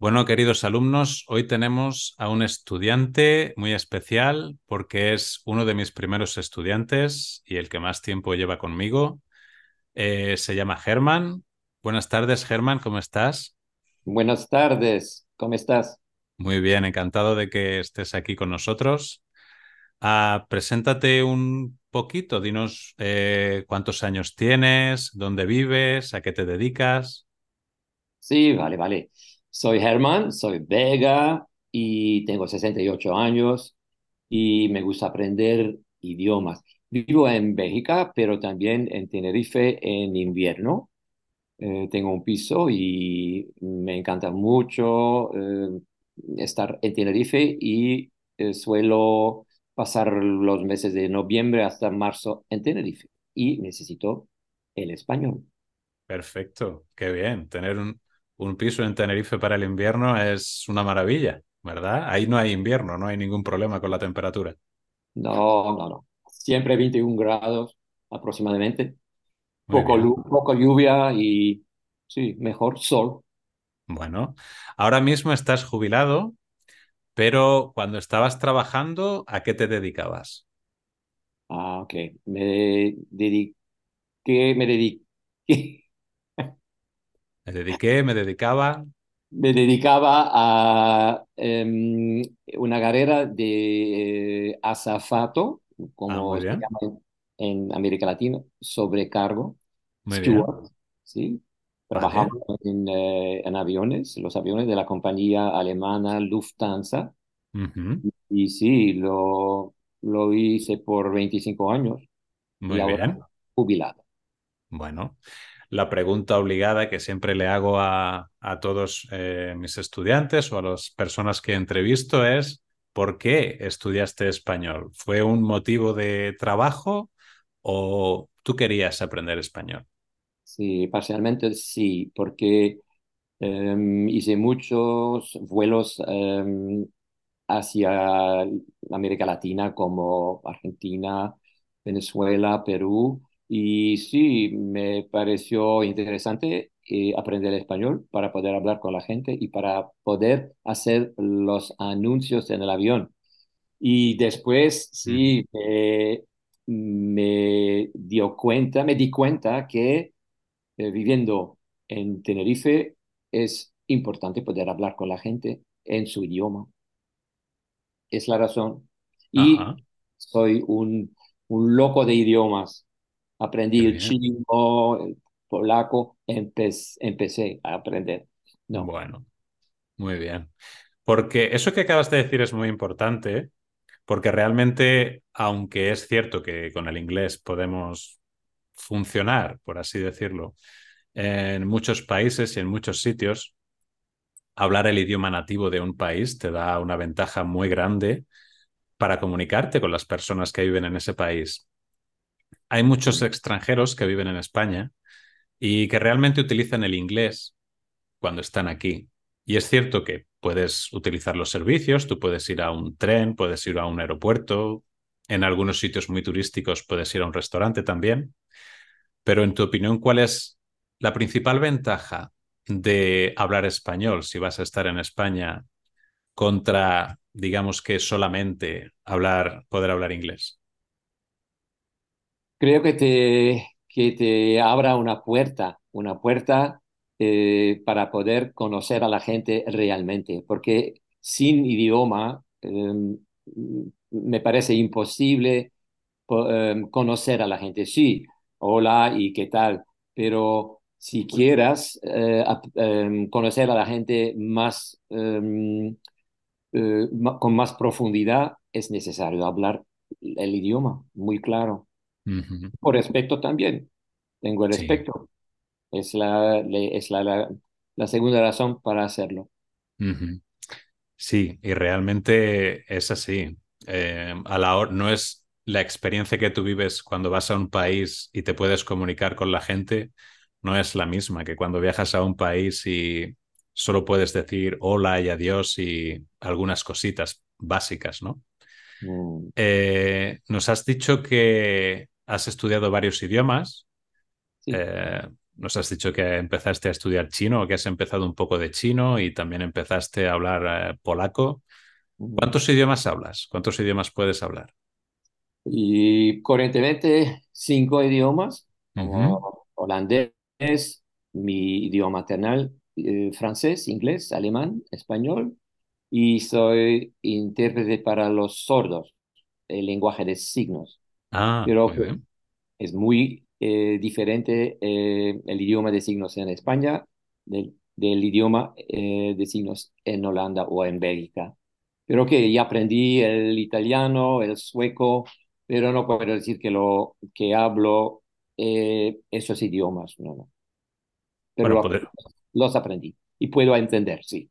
Bueno, queridos alumnos, hoy tenemos a un estudiante muy especial porque es uno de mis primeros estudiantes y el que más tiempo lleva conmigo. Eh, se llama Germán. Buenas tardes, Germán, ¿cómo estás? Buenas tardes, ¿cómo estás? Muy bien, encantado de que estés aquí con nosotros. Ah, preséntate un poquito, dinos eh, cuántos años tienes, dónde vives, a qué te dedicas. Sí, vale, vale. Soy Germán, soy Vega y tengo 68 años y me gusta aprender idiomas. Vivo en Bélgica, pero también en Tenerife en invierno. Eh, tengo un piso y me encanta mucho eh, estar en Tenerife y eh, suelo pasar los meses de noviembre hasta marzo en Tenerife y necesito el español. Perfecto, qué bien. Tener un, un piso en Tenerife para el invierno es una maravilla, ¿verdad? Ahí no hay invierno, no hay ningún problema con la temperatura. No, no, no. Siempre 21 grados aproximadamente. Muy Poco, lu- poco lluvia y sí, mejor sol. Bueno, ahora mismo estás jubilado, pero cuando estabas trabajando, ¿a qué te dedicabas? Ah, ok. Me dediqué, me dediqué, Me dediqué, me dedicaba. me dedicaba a em, una carrera de azafato, Ah, muy como se bien, llama en, en América Latina, sobrecargo, muy bien. ¿sí? Trabajaba en, eh, en aviones, los aviones de la compañía alemana Lufthansa. Ujú, Y sí, lo, lo hice por 25 años y Muy ahora bien. jubilado. Bueno, la pregunta obligada que siempre le hago a, a todos eh, mis estudiantes o a las personas que entrevisto es, ¿por qué estudiaste español? ¿Fue un motivo de trabajo o tú querías aprender español? Sí, parcialmente sí, porque em, hice muchos vuelos em, hacia América Latina como Argentina, Venezuela, Perú. Y sí, me pareció interesante eh, aprender español para poder hablar con la gente y para poder hacer los anuncios en el avión. Y después sí me, me dio cuenta, me di cuenta que eh, viviendo en Tenerife es importante poder hablar con la gente en su idioma. Es la razón. Y Ajá, soy un, un loco de idiomas. Aprendí el chino, el polaco, empe- empecé a aprender. No. Bueno, muy bien. Porque eso que acabas de decir es muy importante, porque realmente, aunque es cierto que con el inglés podemos funcionar, por así decirlo, en muchos países y en muchos sitios, hablar el idioma nativo de un país te da una ventaja muy grande para comunicarte con las personas que viven en ese país. Hay muchos extranjeros que viven en España y que realmente utilizan el inglés cuando están aquí. Y es cierto que puedes utilizar los servicios, tú puedes ir a un tren, puedes ir a un aeropuerto, en algunos sitios muy turísticos puedes ir a un restaurante también, pero en tu opinión, ¿cuál es la principal ventaja de hablar español si vas a estar en España contra, digamos que solamente hablar, poder hablar inglés? Creo que te, que te abra una puerta, una puerta eh, para poder conocer a la gente realmente, porque sin idioma eh, me parece imposible po- eh, conocer a la gente. Sí, hola y qué tal, pero si quieras eh, eh, conocer a la gente más, eh, con más profundidad, es necesario hablar el idioma, muy claro. Por respeto también. Tengo el Sí. respeto. Es la, es la, la, la segunda razón para hacerlo. Sí, y realmente es así. Eh, a la hora, no es la experiencia que tú vives cuando vas a un país y te puedes comunicar con la gente, no es la misma que cuando viajas a un país y solo puedes decir hola y adiós y algunas cositas básicas, ¿no? Mm, Eh, nos has dicho que has estudiado varios idiomas. sí. Eh, nos has dicho que empezaste a estudiar chino, que has empezado un poco de chino y también empezaste a hablar eh, polaco. ¿Cuántos idiomas hablas? ¿Cuántos idiomas puedes hablar? Y corrientemente cinco idiomas, holandés, mi idioma maternal, eh, francés, inglés, alemán, español, y soy intérprete para los sordos, el lenguaje de signos. Ah, Pero muy bien. es muy eh, diferente eh, el idioma de signos en España del, del idioma eh, de signos en Holanda o en Bélgica. Pero que ya aprendí el italiano, el sueco, pero no puedo decir que, lo, que hablo esos idiomas, no, no. Pero Bueno, lo- poder- los aprendí y puedo entender, sí.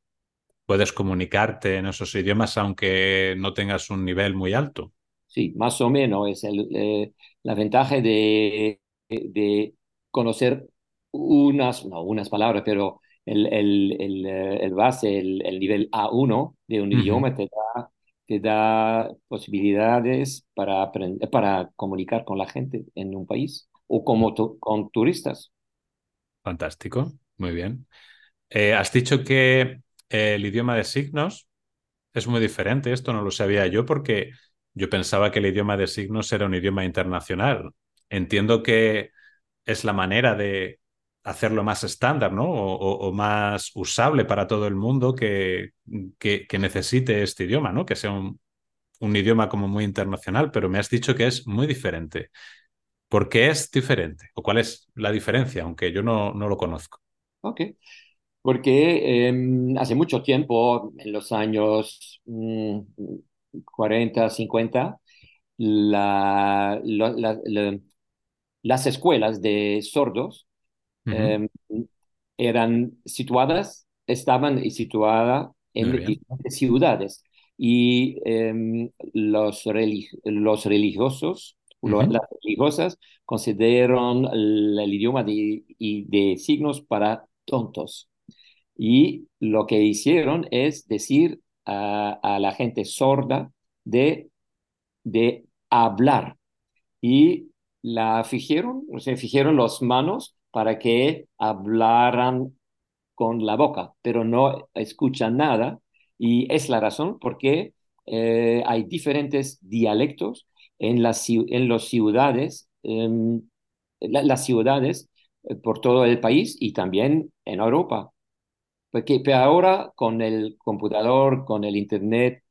puedes comunicarte en esos idiomas aunque no tengas un nivel muy alto. Sí, más o menos es el, eh, la ventaja de, de conocer unas, no unas palabras, pero el, el, el, eh, el base, el, el nivel A1 de un idioma te da, te da posibilidades para aprender, para comunicar con la gente en un país o como tu- con turistas. Fantástico, muy bien. Eh, has dicho que eh, el idioma de signos es muy diferente. Esto no lo sabía yo porque yo pensaba que el idioma de signos era un idioma internacional. Entiendo que es la manera de hacerlo más estándar, ¿no? O, más usable para todo el mundo que, que, necesite este idioma, ¿no? Que sea un, un idioma como muy internacional, pero me has dicho que es muy diferente. ¿Por qué es diferente? ¿O cuál es la diferencia? Aunque yo no, no lo conozco. Ok. Porque eh, hace mucho tiempo, en los años mm, 40, 50, la, lo- la- la- las escuelas de sordos eh, eran situadas, estaban situadas en diferentes ciudades y eh, los, relig- los religiosos, Ujú. las religiosas consideraron el, el idioma de, y de signos para tontos. Y lo que hicieron es decir a, la gente sorda de, de hablar y la fijaron, o sea, fijaron las manos para que hablaran con la boca, pero no escuchan nada. Y es la razón por qué eh, hay diferentes dialectos en las, en las ciudades, em, la- las ciudades eh, por todo el país y también en Europa. Porque pero ahora con el computador, con el internet,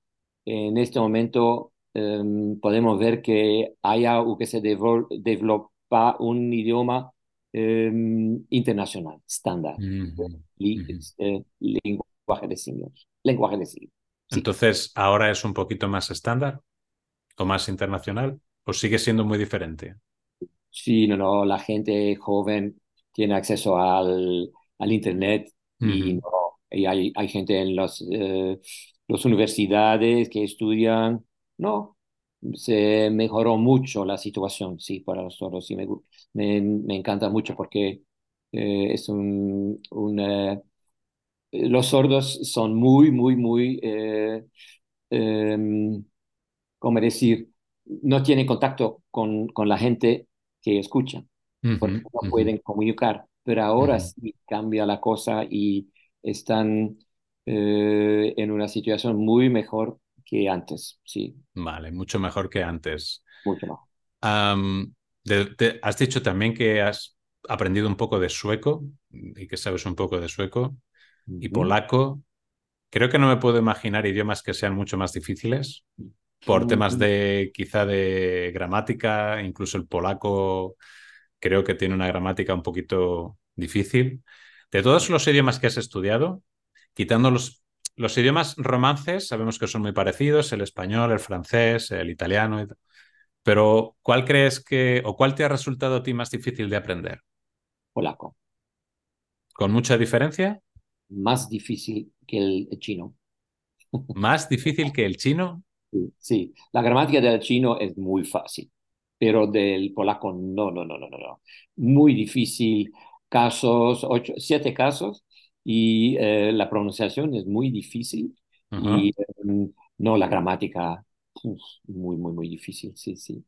en este momento em, podemos ver que haya o que se developa un idioma em, internacional, estándar, Ujú. li- eh, lenguaje de signos, lenguaje de signos. Sí, Entonces, ¿ahora es un poquito más estándar o más internacional? ¿O sigue siendo muy diferente? sí, no, no, la gente joven tiene acceso al, al internet y, no, y hay, hay gente en las eh, las universidades que estudian, no, se mejoró mucho la situación, sí, para los toros. Y me, me, me encanta mucho porque eh, es un, un, eh, los sordos son muy, muy, muy, eh, em, ¿cómo decir? No tienen contacto con, con la gente que escuchan, porque no pueden comunicar. Pero ahora sí cambia la cosa y están eh, en una situación muy mejor que antes, sí, Vale, mucho mejor que antes. mucho mejor. Am, de- de- has dicho también que has aprendido un poco de sueco y que sabes un poco de sueco y polaco. Creo que no me puedo imaginar idiomas que sean mucho más difíciles por temas de quizá de gramática, incluso el polaco creo que tiene una gramática un poquito difícil. De todos los idiomas que has estudiado, quitando los, los idiomas romances, sabemos que son muy parecidos, el español, el francés, el italiano, pero ¿cuál crees que o cuál te ha resultado a ti más difícil de aprender? Polaco, ¿Con mucha diferencia? más difícil que el chino. ¿Más difícil que el chino? Sí, sí. la gramática del chino es muy fácil, pero del polaco no, no, no, no, no, no. Muy difícil, casos, ocho, siete casos, y eh, la pronunciación es muy difícil, y eh, no, la gramática, uf, muy, muy, muy difícil, sí, sí.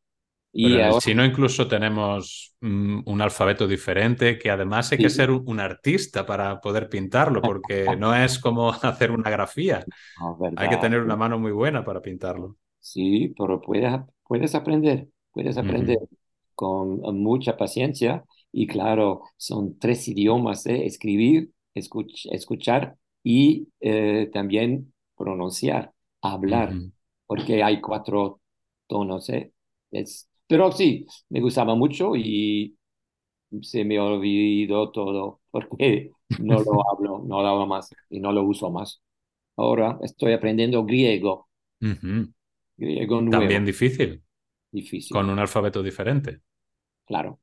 Pero Y el ahora, chino incluso tenemos mm, un alfabeto diferente que además hay que ser un, un artista para poder pintarlo, porque no es como hacer una grafía. no, Hay que tener una mano muy buena para pintarlo. sí, pero puedes, puedes aprender, puedes aprender con mucha paciencia y claro, son tres idiomas, ¿eh? Escribir, escuch- escuchar y eh, también pronunciar, hablar, porque hay cuatro tonos, ¿eh? Es, pero sí, me gustaba mucho y se me olvidó todo porque no lo hablo, no lo hablo más y no lo uso más. Ahora estoy aprendiendo griego, griego También nuevo, difícil, difícil, con un alfabeto diferente. claro,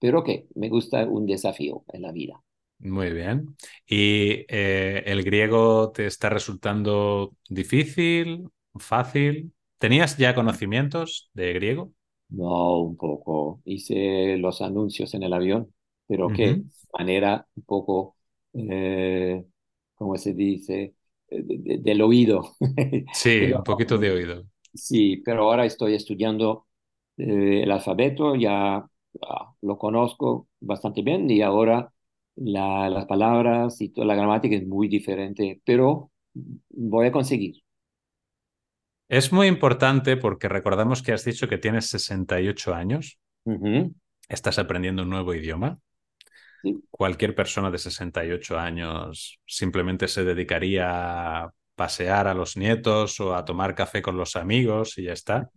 pero que me gusta un desafío en la vida. Muy bien. ¿Y eh, el griego te está resultando difícil, fácil? ¿Tenías ya conocimientos de griego? No, un poco. Hice los anuncios en el avión, pero que de Ujú. manera un poco, eh, ¿cómo se dice? Eh, de- de- del oído. Sí, Pero un poquito de oído. sí, pero ahora estoy estudiando eh, el alfabeto, ya ah, lo conozco bastante bien y ahora la- las palabras y toda la gramática es muy diferente, pero voy a conseguir. Es muy importante porque recordamos que has dicho que tienes 68 años, Ujú, estás aprendiendo un nuevo idioma. sí. Cualquier persona de 68 años simplemente se dedicaría a pasear a los nietos o a tomar café con los amigos y ya está.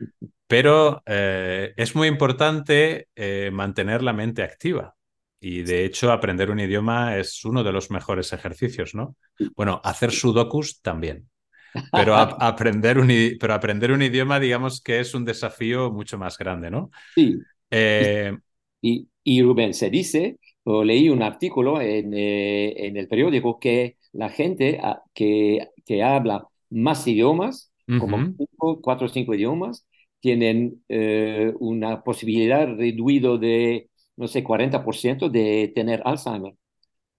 Pero eh, es muy importante eh, mantener la mente activa. Y de hecho, aprender un idioma es uno de los mejores ejercicios, ¿no? Bueno, hacer sudokus también. Pero, a- aprender un, pero aprender un idioma, digamos que es un desafío mucho más grande, ¿no? Sí, Eh, Y, y Rubén, se dice, o leí un artículo en, eh, en el periódico que la gente ah, que, que habla más idiomas, como cinco, cuatro o cinco idiomas, tienen eh, una posibilidad reduido de, no sé, 40% de tener Alzheimer.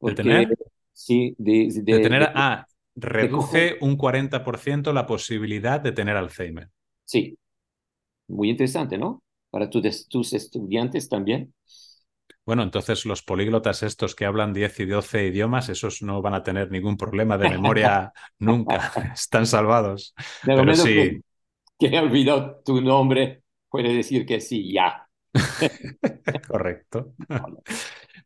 de tener, sí, de, de de, tener, de, ah, reduce un 40% la posibilidad de tener Alzheimer. sí, muy interesante, ¿no? Para tu- tus estudiantes también. Bueno, entonces los políglotas estos que hablan 10 y 12 idiomas, esos no van a tener ningún problema de memoria nunca, están salvados. De lo Pero menos sí, que olvidó tu nombre, puede decir que sí, ya. correcto.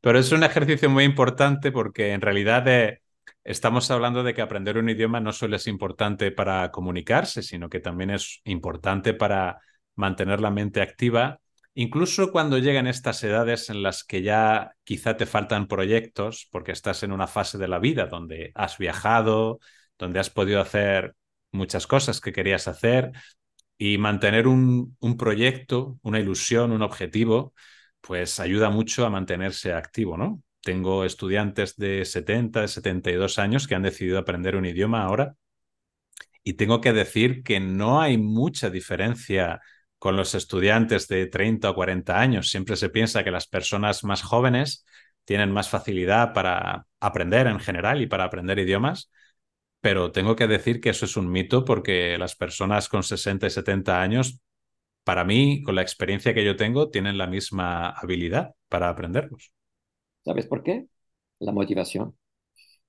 Pero es un ejercicio muy importante porque en realidad eh, estamos hablando de que aprender un idioma no solo es importante para comunicarse, sino que también es importante para mantener la mente activa, incluso cuando llegan estas edades en las que ya quizá te faltan proyectos porque estás en una fase de la vida donde has viajado, donde has podido hacer muchas cosas que querías hacer y mantener un, un proyecto, una ilusión, un objetivo, pues ayuda mucho a mantenerse activo, ¿no? Tengo estudiantes de 70, de 72 años que han decidido aprender un idioma ahora y tengo que decir que no hay mucha diferencia con los estudiantes de 30 o 40 años. Siempre se piensa que las personas más jóvenes tienen más facilidad para aprender en general y para aprender idiomas, pero tengo que decir que eso es un mito porque las personas con 60 y 70 años, para mí, con la experiencia que yo tengo, tienen la misma habilidad para aprenderlos. ¿Sabes por qué? La motivación.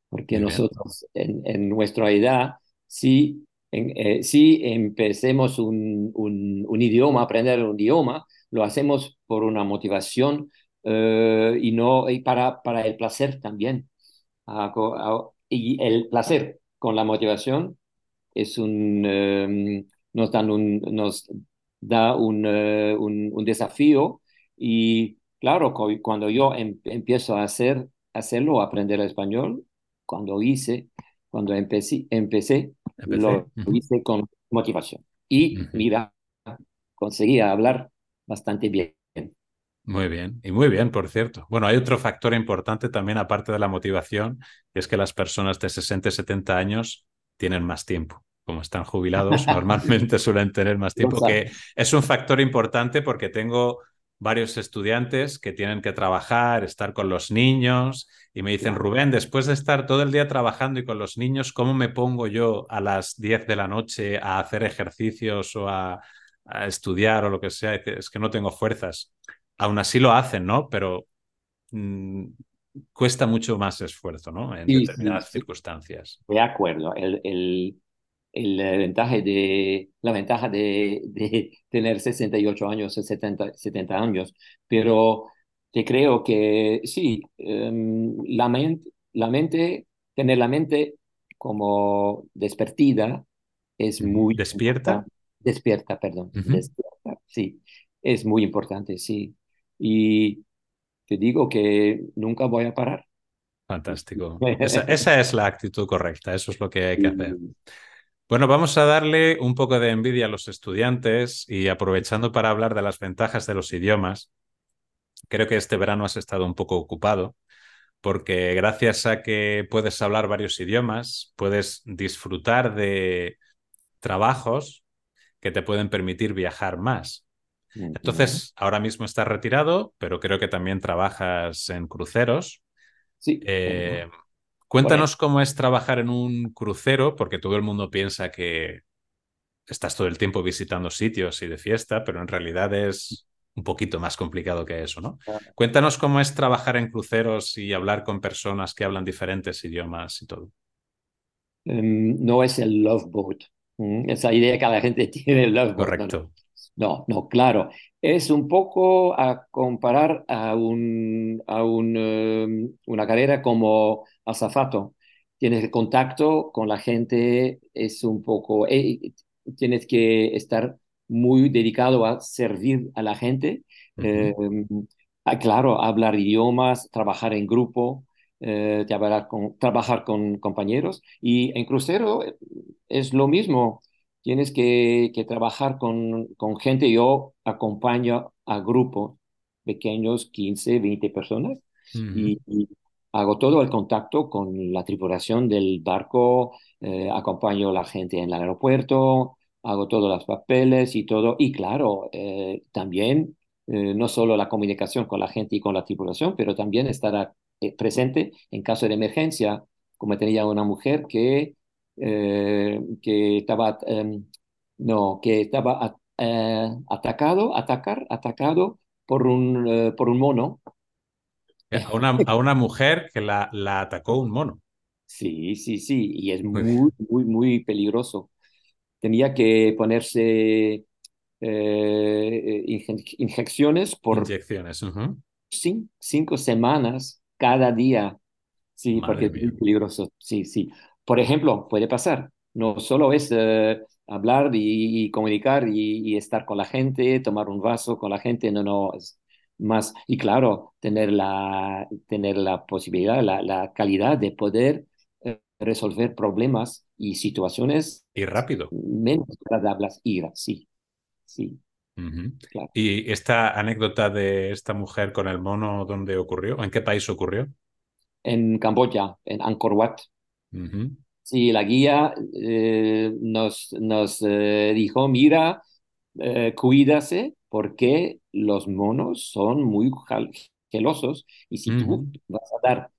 Porque Muy nosotros en, en nuestra edad, si, en, eh, si empecemos un, un, un, idioma, aprender un idioma, lo hacemos por una motivación eh, y no y para, para el placer también. Ah, ah, y el placer con la motivación es un, eh, nos, dan un, nos da un, uh, un, un, desafío y claro, cuando yo em, empiezo a hacer, hacerlo, aprender español, cuando hice, cuando empecé, empecé Empecé. lo Uh -huh. hice con motivación. Uh Y -huh. mira, conseguía hablar bastante bien. Muy bien, y muy bien, por cierto. Bueno, hay otro factor importante también, aparte de la motivación, y es que las personas de 60 y 70 años tienen más tiempo. Como están jubilados, normalmente suelen tener más tiempo, que es un factor importante porque tengo varios estudiantes que tienen que trabajar, estar con los niños, y me dicen, Rubén, después de estar todo el día trabajando y con los niños, ¿cómo me pongo yo a las 10 de la noche a hacer ejercicios o a a estudiar o lo que sea, es que no tengo fuerzas. Aún así lo hacen, ¿no? Pero mmm, cuesta mucho más esfuerzo, ¿no? En Sí, determinadas sí, circunstancias. de acuerdo. El, el, el, la ventaja de, la ventaja de, de tener 68 años, 70, 70 años, pero te creo que sí, um, la, mente, la mente, tener la mente como despertida es muy ¿Despierta? Despierta, perdón, Uh -huh. despierta, sí, es muy importante, sí. Y te digo que nunca voy a parar. Fantástico. Esa, esa, es la actitud correcta, eso es lo que hay que hacer. Bueno, vamos a darle un poco de envidia a los estudiantes y aprovechando para hablar de las ventajas de los idiomas, creo que este verano has estado un poco ocupado porque gracias a que puedes hablar varios idiomas, puedes disfrutar de trabajos que te pueden permitir viajar más. Entonces, ahora mismo estás retirado, pero creo que también trabajas en cruceros. Sí. Eh, cuéntanos cómo es trabajar en un crucero, porque todo el mundo piensa que estás todo el tiempo visitando sitios y de fiesta, pero en realidad es un poquito más complicado que eso, ¿no? Cuéntanos cómo es trabajar en cruceros y hablar con personas que hablan diferentes idiomas y todo. Um, no es el love boat. Esa idea que la gente tiene del love boat. Correcto. No, no, claro. Es un poco a comparar a, un, a un, um, una carrera como azafato. Tienes el contacto con la gente, es un poco, eh, tienes que estar muy dedicado a servir a la gente. Uh -huh. eh, claro, hablar idiomas, trabajar en grupo, eh, trabajar, con, trabajar con compañeros. Y en crucero es lo mismo. Tienes que, que trabajar con, con, gente. Yo acompaño a grupos pequeños, 15, 20 personas, uh -huh. y, y, hago todo el contacto con la tripulación del barco, eh, acompaño a la gente en el aeropuerto, hago todos los papeles y todo. Y claro, eh, también eh, no solo la comunicación con la gente y con la tripulación, pero también estar eh, presente en caso de emergencia, como tenía una mujer que, eh, que estaba, no, que estaba atacado, atacar, atacado por un, por un mono. A una, a una mujer que la, la atacó un mono. Sí, sí, sí, y es muy, muy, muy, muy peligroso tenía que ponerse eh, inyecciones por Inyecciones, uh -huh. cinco, cinco, semanas cada día. Sí, Madre porque mía. es muy peligroso. Sí, sí. Por ejemplo, puede pasar. No solo es eh, hablar y, y comunicar y, y, estar con la gente, tomar un vaso con la gente, no, no, es más. Y claro, tener la, tener la posibilidad, la, la calidad de poder eh, resolver problemas y situaciones y rápido. menos agradables y sí, sí. Uh -huh. claro. ¿Y esta anécdota de esta mujer con el mono, dónde ocurrió? ¿En qué país ocurrió? En Camboya, en Angkor Wat. Uh -huh. Sí, la guía eh, nos, nos eh, dijo, mira, eh, cuídase porque los monos son muy gelosos y si uh -huh. tú vas a dar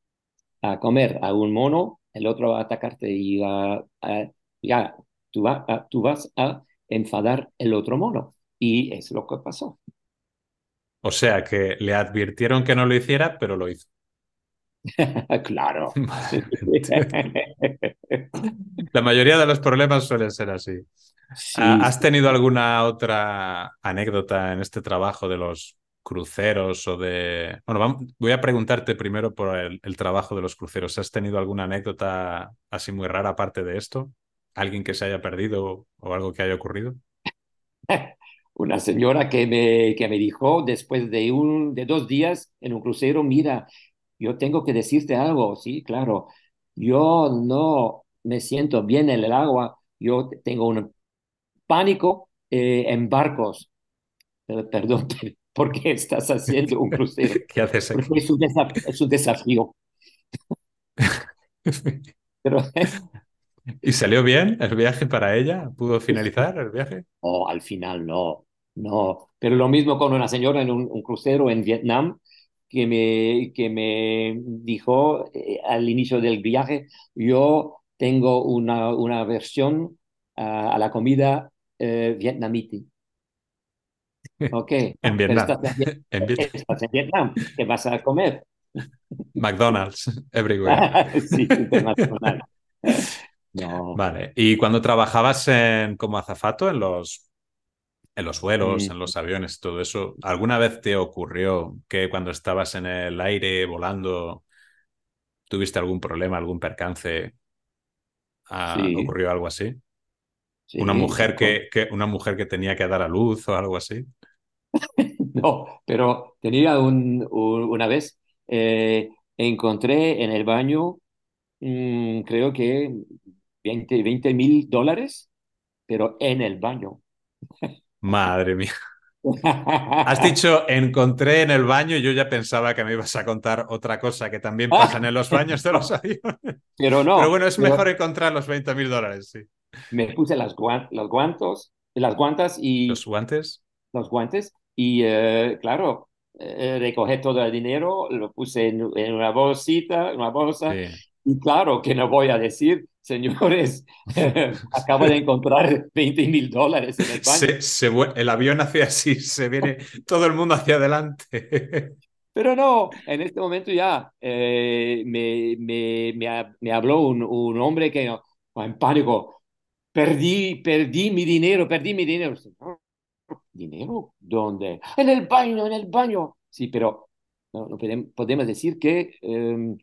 a comer a un mono, el otro va a atacarte y va a, ya, tú, va, a, tú vas a enfadar el otro mono. Y es lo que pasó. O sea que le advirtieron que no lo hiciera, pero lo hizo. claro. La mayoría de los problemas suelen ser así. Sí, ¿Has tenido alguna otra anécdota en este trabajo de los cruceros o de... Bueno, vamos, voy a preguntarte primero por el, el, trabajo de los cruceros. ¿Has tenido alguna anécdota así muy rara aparte de esto? ¿Alguien que se haya perdido o algo que haya ocurrido? Una señora que me, que me dijo después de, un, de dos días en un crucero, mira, yo tengo que decirte algo, sí, claro, yo no me siento bien en el agua, yo tengo un pánico eh, en barcos. Eh, perdón, ¿por qué estás haciendo un crucero? ¿Qué haces aquí? Porque es un, desafío. Es un desafío. Pero, ¿Y salió bien el viaje para ella? ¿Pudo finalizar el viaje? Oh, al final no, no. Pero lo mismo con una señora en un, un crucero en Vietnam que me, que me dijo eh, al inicio del viaje, yo tengo una, una versión uh, a la comida uh, vietnamita. Ok, en Vietnam. estás en, estás en Vietnam, ¿qué vas a comer? McDonald's, everywhere. Sí, internacional. No. Vale. ¿Y cuando trabajabas en, como azafato en los, en los vuelos, en los aviones, todo eso, ¿alguna vez te ocurrió que cuando estabas en el aire volando tuviste algún problema, algún percance? Ah, Sí, ¿ocurrió algo así? Una sí, mujer con- que, que, una mujer que tenía que dar a luz o algo así. no, pero tenía un, un- una vez, eh, encontré en el baño, mm, creo que veinte mil dólares, pero en el baño. Madre mía. Has dicho encontré en el baño y yo ya pensaba que me ibas a contar otra cosa que también pasan en los baños de los aviones. pero Pero no, bueno, es mejor pero encontrar los 20 mil dólares, sí. me puse las, guan- los guantos, las guantas Los y guantes. los guantes y eh, claro, eh, recogí todo el dinero, lo puse en, en una bolsita, una bolsa Sí. Y claro que no voy a decir, señores, acabo de encontrar 20 mil dólares en el baño. Se, se el avión hace así, se viene todo el mundo hacia adelante. Pero no, en este momento ya eh, me, me, me, me habló un, un hombre que no, en pánico, perdí, perdí mi dinero, perdí mi dinero. ¿Dinero? ¿Dónde? En el baño, en el baño. Sí, pero no, no podem- podemos decir que eh,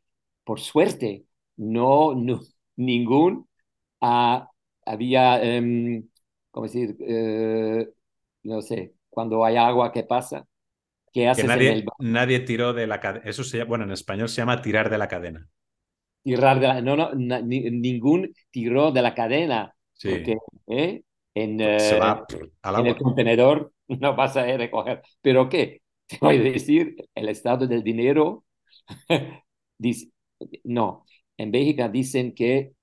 por suerte no, no ningún ah, había, eh, ¿cómo decir? Eh, no sé, cuando hay agua, ¿qué pasa? ¿Qué Que haces en el nadie, nadie tiró de la cadena. Eso se llama, bueno, en español se llama tirar de la cadena. tirar de la, no, no, na- ni- ningún tiró de la cadena, Sí, porque ¿eh? en, se eh, va en el contenedor no vas a recoger. Pero ¿qué? Te voy a decir, el estado del dinero, dice, no, en Bélgica dicen que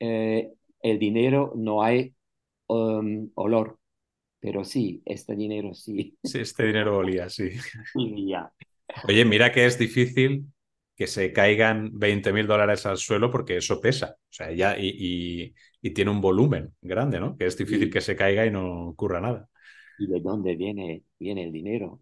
eh, el dinero no hay um, olor, pero sí, este dinero sí. Sí, este dinero olía, sí. Oye, mira que es difícil que se caigan 20 mil dólares al suelo porque eso pesa. O sea, ya y, y- y tiene un volumen grande, ¿no? Que es difícil ¿Y, que se caiga y no ocurra nada. y de dónde viene, viene el dinero?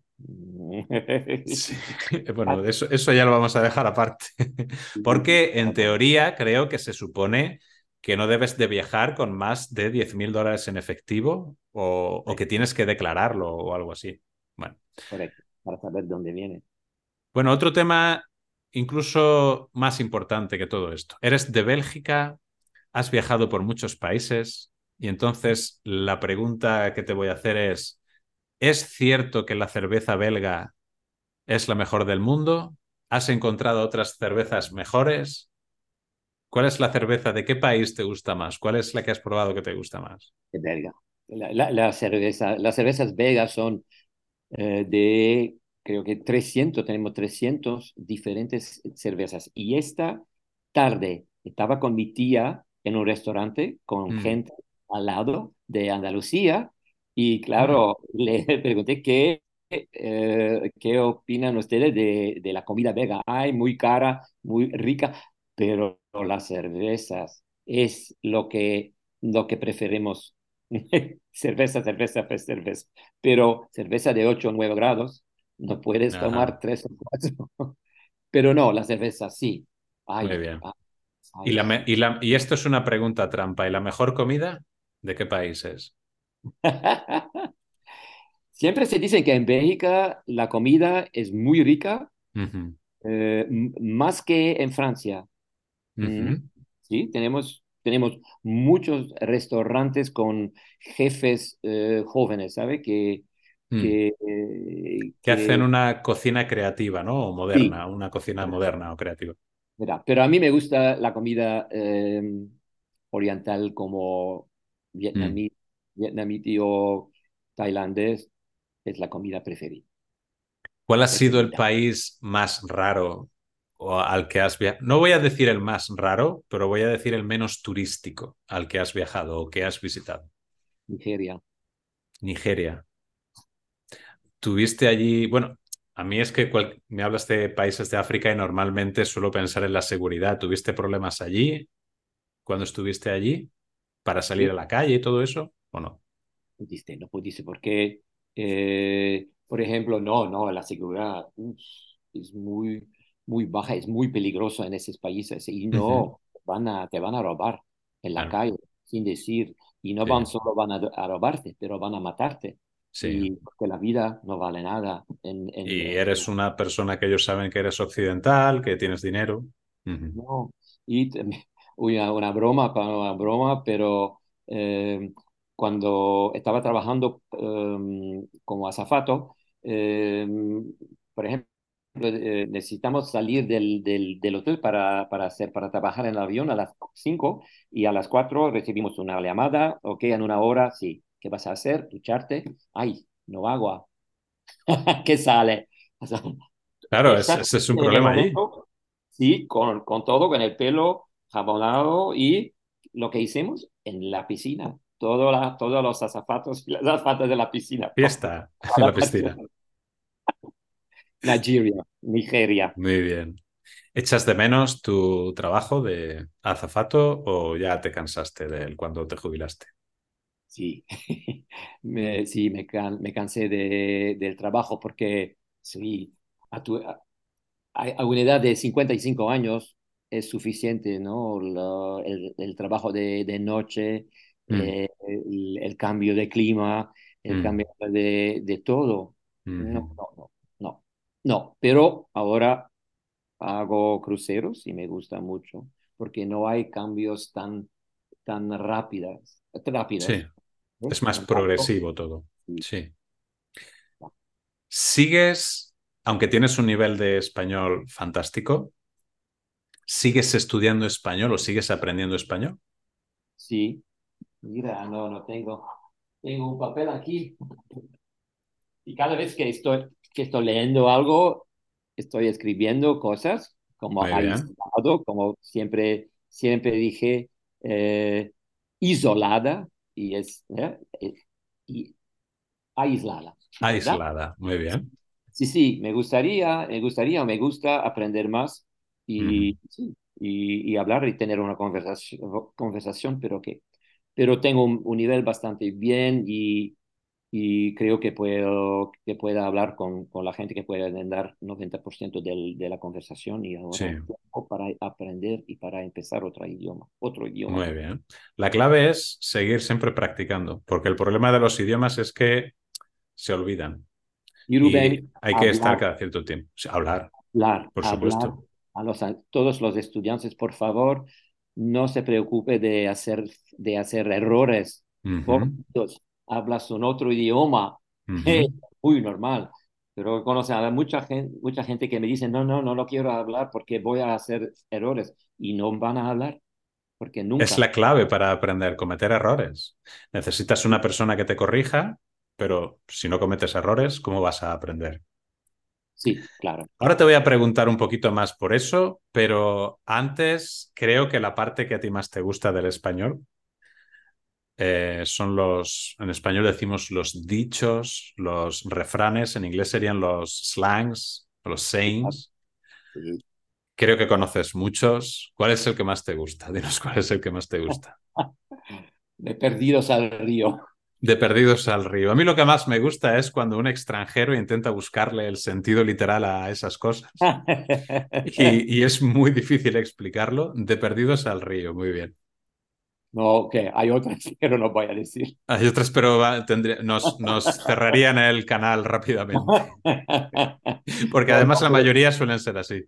Sí. Bueno, eso, eso ya lo vamos a dejar aparte. Porque en teoría creo que se supone que no debes de viajar con más de 10 mil dólares en efectivo o, o que tienes que declararlo o algo así. Bueno. Correcto, para saber dónde viene. Bueno, otro tema incluso más importante que todo esto. Eres de Bélgica, has viajado por muchos países y entonces la pregunta que te voy a hacer es, ¿es cierto que la cerveza belga es la mejor del mundo? ¿Has encontrado otras cervezas mejores? ¿Cuál es la cerveza? ¿De qué país te gusta más? ¿Cuál es la que has probado que te gusta más? de belga. La, la, la cerveza, las cervezas belgas son eh, de, creo que 300, tenemos 300 diferentes cervezas. Y esta tarde estaba con mi tía en un restaurante con Mm, gente al lado de Andalucía y claro, le pregunté qué, eh, qué opinan ustedes de, de la comida belga. Ay, muy cara, muy rica, pero las cervezas es lo que, lo que preferimos. cerveza, cerveza, pues, cerveza. Pero cerveza de 8 o 9 grados, no puedes tomar Ajá, 3 o 4. Pero no, la cerveza sí. muy Ay, bien. ay, ¿Y, la y, la- y esto es una pregunta trampa. ¿Y la mejor comida? ¿De qué país es? Siempre se dice que en Bélgica la comida es muy rica, eh, más que en Francia. Mm. Sí, tenemos, tenemos muchos restaurantes con jefes eh, jóvenes, ¿sabe? Que, Mm. que, eh, Que hacen una cocina creativa, ¿no? O sí, moderna, una cocina moderna o creativa. Pero a mí me gusta la comida eh, oriental como Mm. Vietnamita o tailandés, es la comida preferida. ¿Cuál ha sido el país más raro o al que has viajado? No voy a decir el más raro, pero voy a decir el menos turístico al que has viajado o que has visitado. Nigeria. Nigeria. Tuviste allí, bueno, a mí es que cual- me hablas de países de África y normalmente suelo pensar en la seguridad. ¿Tuviste problemas allí cuando estuviste allí para salir Sí, a la calle y todo eso o no? pudiste, no pudiste, porque Eh, por ejemplo, no, no, la seguridad uf, es muy, muy baja, es muy peligroso en esos países y no van a, te van a robar en la calle, sin decir, y no van sí, solo van a, a robarte, pero van a matarte. sí. Y porque la vida no vale nada en, en, Y eres una persona que ellos saben que eres occidental, que tienes dinero. Ujú, no. Y una, una broma, para una broma, pero eh, cuando estaba trabajando eh, como azafato, eh, por ejemplo, eh, necesitamos salir del, del, del hotel para, para, hacer, para trabajar en el avión a las 5 y a las 4 recibimos una llamada, ok, en una hora, sí, ¿qué vas a hacer? ¿Ducharte? Ay, no agua. ¿Qué sale? O sea, Claro, es- ese es un problema momento, sí, con, con todo, con el pelo jabonado y lo que hicimos en la piscina. Todo la, todos los azafatos y las azafatas de la piscina. Fiesta en la piscina. Nigeria, Nigeria. Muy bien. ¿Echas de menos tu trabajo de azafato o ya te cansaste de él cuando te jubilaste? Sí, me, sí, me, can- me cansé de, del trabajo porque sí, a, tu, a, a una edad de 55 años es suficiente, ¿no? La- el, el trabajo de, de noche, Mm, eh, el, el cambio de clima, el mm, cambio de, de todo. No, no, no, no, no. Pero ahora hago cruceros y me gusta mucho porque no hay cambios tan, tan rápidas, Sí, rápidos. es más progresivo todo. sí. Sí. ¿Sigues, aunque tienes un nivel de español fantástico, sigues estudiando español o sigues aprendiendo español? Sí, mira, no, no tengo, tengo un papel aquí y cada vez que estoy, que estoy leyendo algo, estoy escribiendo cosas como aislado, como siempre, siempre dije, eh, isolada y es, ¿eh? Y aislada, ¿verdad? Aislada. Muy bien. Sí, sí, me gustaría, me gustaría, me gusta aprender más y, sí, y, y hablar y tener una conversación, conversación pero que, pero tengo un, un nivel bastante bien y, y creo que puedo, que pueda hablar con, con la gente que puede dar 90% del, de la conversación y Sí, ahora tiempo para aprender y para empezar otro idioma, otro idioma. muy bien. La clave es seguir siempre practicando, porque el problema de los idiomas es que se olvidan Y hay que estar hablar cada cierto tiempo. Sí, Hablar, hablar, por hablar supuesto. a los, a todos los estudiantes, por favor, no se preocupe de hacer, de hacer errores. Ujú, Dios, hablas un otro idioma, ujú. muy normal. Pero conoce a mucha gente, mucha gente que me dice, no, no, no lo quiero hablar porque voy a hacer errores. Y no van a hablar, porque Es nunca. la clave para aprender, cometer errores. Necesitas una persona que te corrija, pero si no cometes errores, ¿cómo vas a aprender? Sí, claro. Ahora te voy a preguntar un poquito más por eso, pero antes creo que la parte que a ti más te gusta del español eh, son los, en español decimos los dichos, los refranes, en inglés serían los slangs, los sayings. Sí. Creo que conoces muchos. ¿Cuál es el que más te gusta? Dinos cuál es el que más te gusta. De perdidos al río. De Perdidos al Río. A mí lo que más me gusta es cuando un extranjero intenta buscarle el sentido literal a esas cosas. Y, y es muy difícil explicarlo. De Perdidos al Río, muy bien. No, que hay otras, pero no voy a decir. Hay otras, pero va- tendría- nos, nos cerrarían el canal rápidamente. Porque además la mayoría suelen ser así.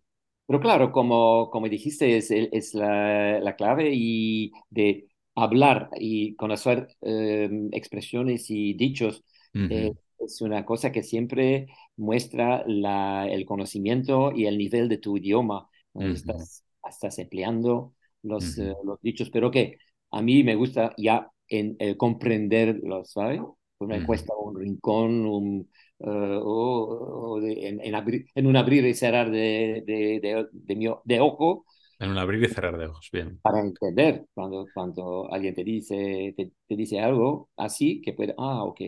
pero claro, como, como dijiste, es, es la, la clave y de hablar y conocer eh, expresiones y dichos eh, Ujú, es una cosa que siempre muestra la, el conocimiento y el nivel de tu idioma. ¿no? ujú, Estás, estás empleando los, ujú, eh, los dichos, pero que a mí me gusta ya en, eh, comprenderlos, ¿sabes? Pues me cuesta un rincón, un, eh, o, o de- en, en, en un abrir y cerrar de, de, de, de, mi, de ojo En un abrir y cerrar de ojos, bien. para entender cuando, cuando alguien te dice, te, te dice algo así que puede, ah, ok.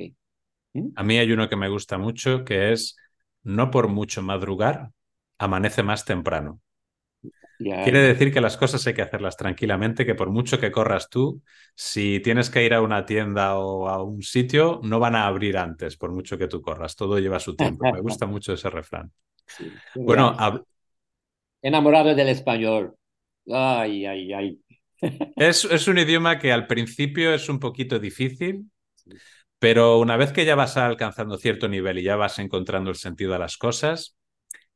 ¿Mm? A mí hay uno que me gusta mucho que es no por mucho madrugar, amanece más temprano. Quiere decir que las cosas hay que hacerlas tranquilamente, que por mucho que corras tú, si tienes que ir a una tienda o a un sitio, no van a abrir antes, por mucho que tú corras. Todo lleva su tiempo. Me gusta mucho ese refrán. Sí, bueno, enamorado del español. Ay, ay, ay. Es, es, un idioma que al principio es un poquito difícil, pero una vez que ya vas alcanzando cierto nivel y ya vas encontrando el sentido a las cosas,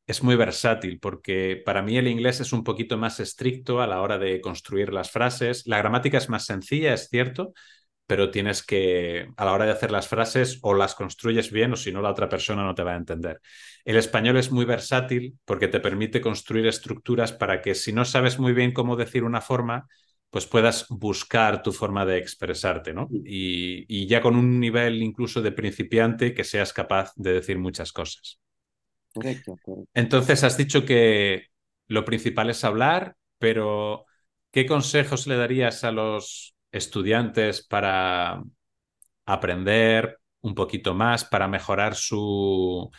es muy versátil porque para mí el inglés es un poquito más estricto a la hora de construir las frases. La gramática es más sencilla, es cierto, pero tienes que, a la hora de hacer las frases, o las construyes bien o si no, la otra persona no te va a entender. El español es muy versátil porque te permite construir estructuras para que si no sabes muy bien cómo decir una forma, pues puedas buscar tu forma de expresarte, ¿no? Y, y ya con un nivel incluso de principiante que seas capaz de decir muchas cosas. Correcto, Entonces has dicho que lo principal es hablar, pero ¿qué consejos le darías a los estudiantes para aprender un poquito más, para mejorar su,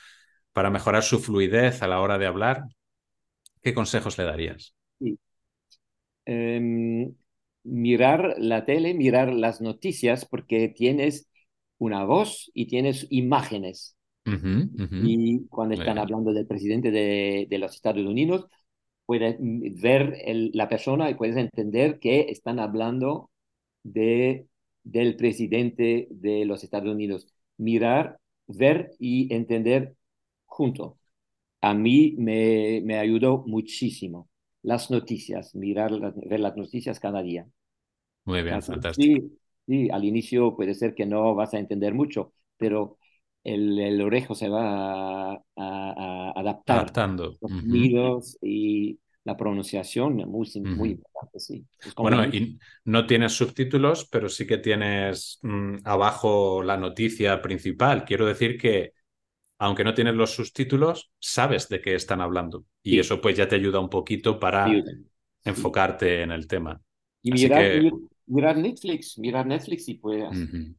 para mejorar su fluidez a la hora de hablar? ¿Qué consejos le darías? Em, mirar la tele, mirar las noticias, porque tienes una voz y tienes imágenes. Y cuando están hablando del presidente de, de, los Estados Unidos, puedes ver el, la persona y puedes entender que están hablando de, del presidente de los Estados Unidos. Mirar, ver y entender junto. A mí me, me ayudó muchísimo las noticias, mirar, ver las noticias cada día. Muy bien, fantástico. Sí, sí, al inicio puede ser que no vas a entender mucho, pero el, el orejo se va a, a, adaptar. Adaptando. Los sonidos y la pronunciación muy, muy importante, sí. Bueno, y no tienes subtítulos, pero sí que tienes mmm, abajo la noticia principal. Quiero decir que, aunque no tienes los subtítulos, sabes de qué están hablando. Y sí. eso pues ya te ayuda un poquito para sí. enfocarte en el tema. Y mirar, que... mirar, Netflix, mirar Netflix y pues... Uh -huh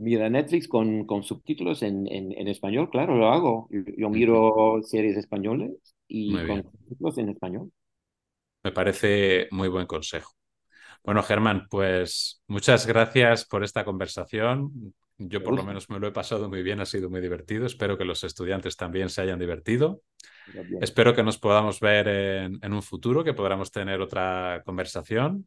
mira Netflix con, con subtítulos en, en, en, español, claro, lo hago. Yo miro series españoles y con subtítulos en español. Me parece muy buen consejo. Bueno, Germán, pues muchas gracias por esta conversación. Yo por lo menos me lo he pasado muy bien, ha sido muy divertido. Espero que los estudiantes también se hayan divertido. Espero que nos podamos ver en, en un futuro, que podamos tener otra conversación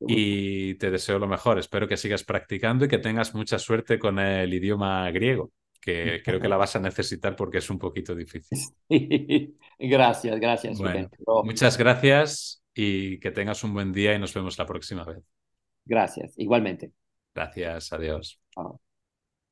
y te deseo lo mejor. Espero que sigas practicando y que tengas mucha suerte con el idioma griego, que creo que la vas a necesitar porque es un poquito difícil. gracias, gracias. Bueno, muchas gracias y que tengas un buen día y nos vemos la próxima vez. Gracias, igualmente. Gracias, adiós. Chao.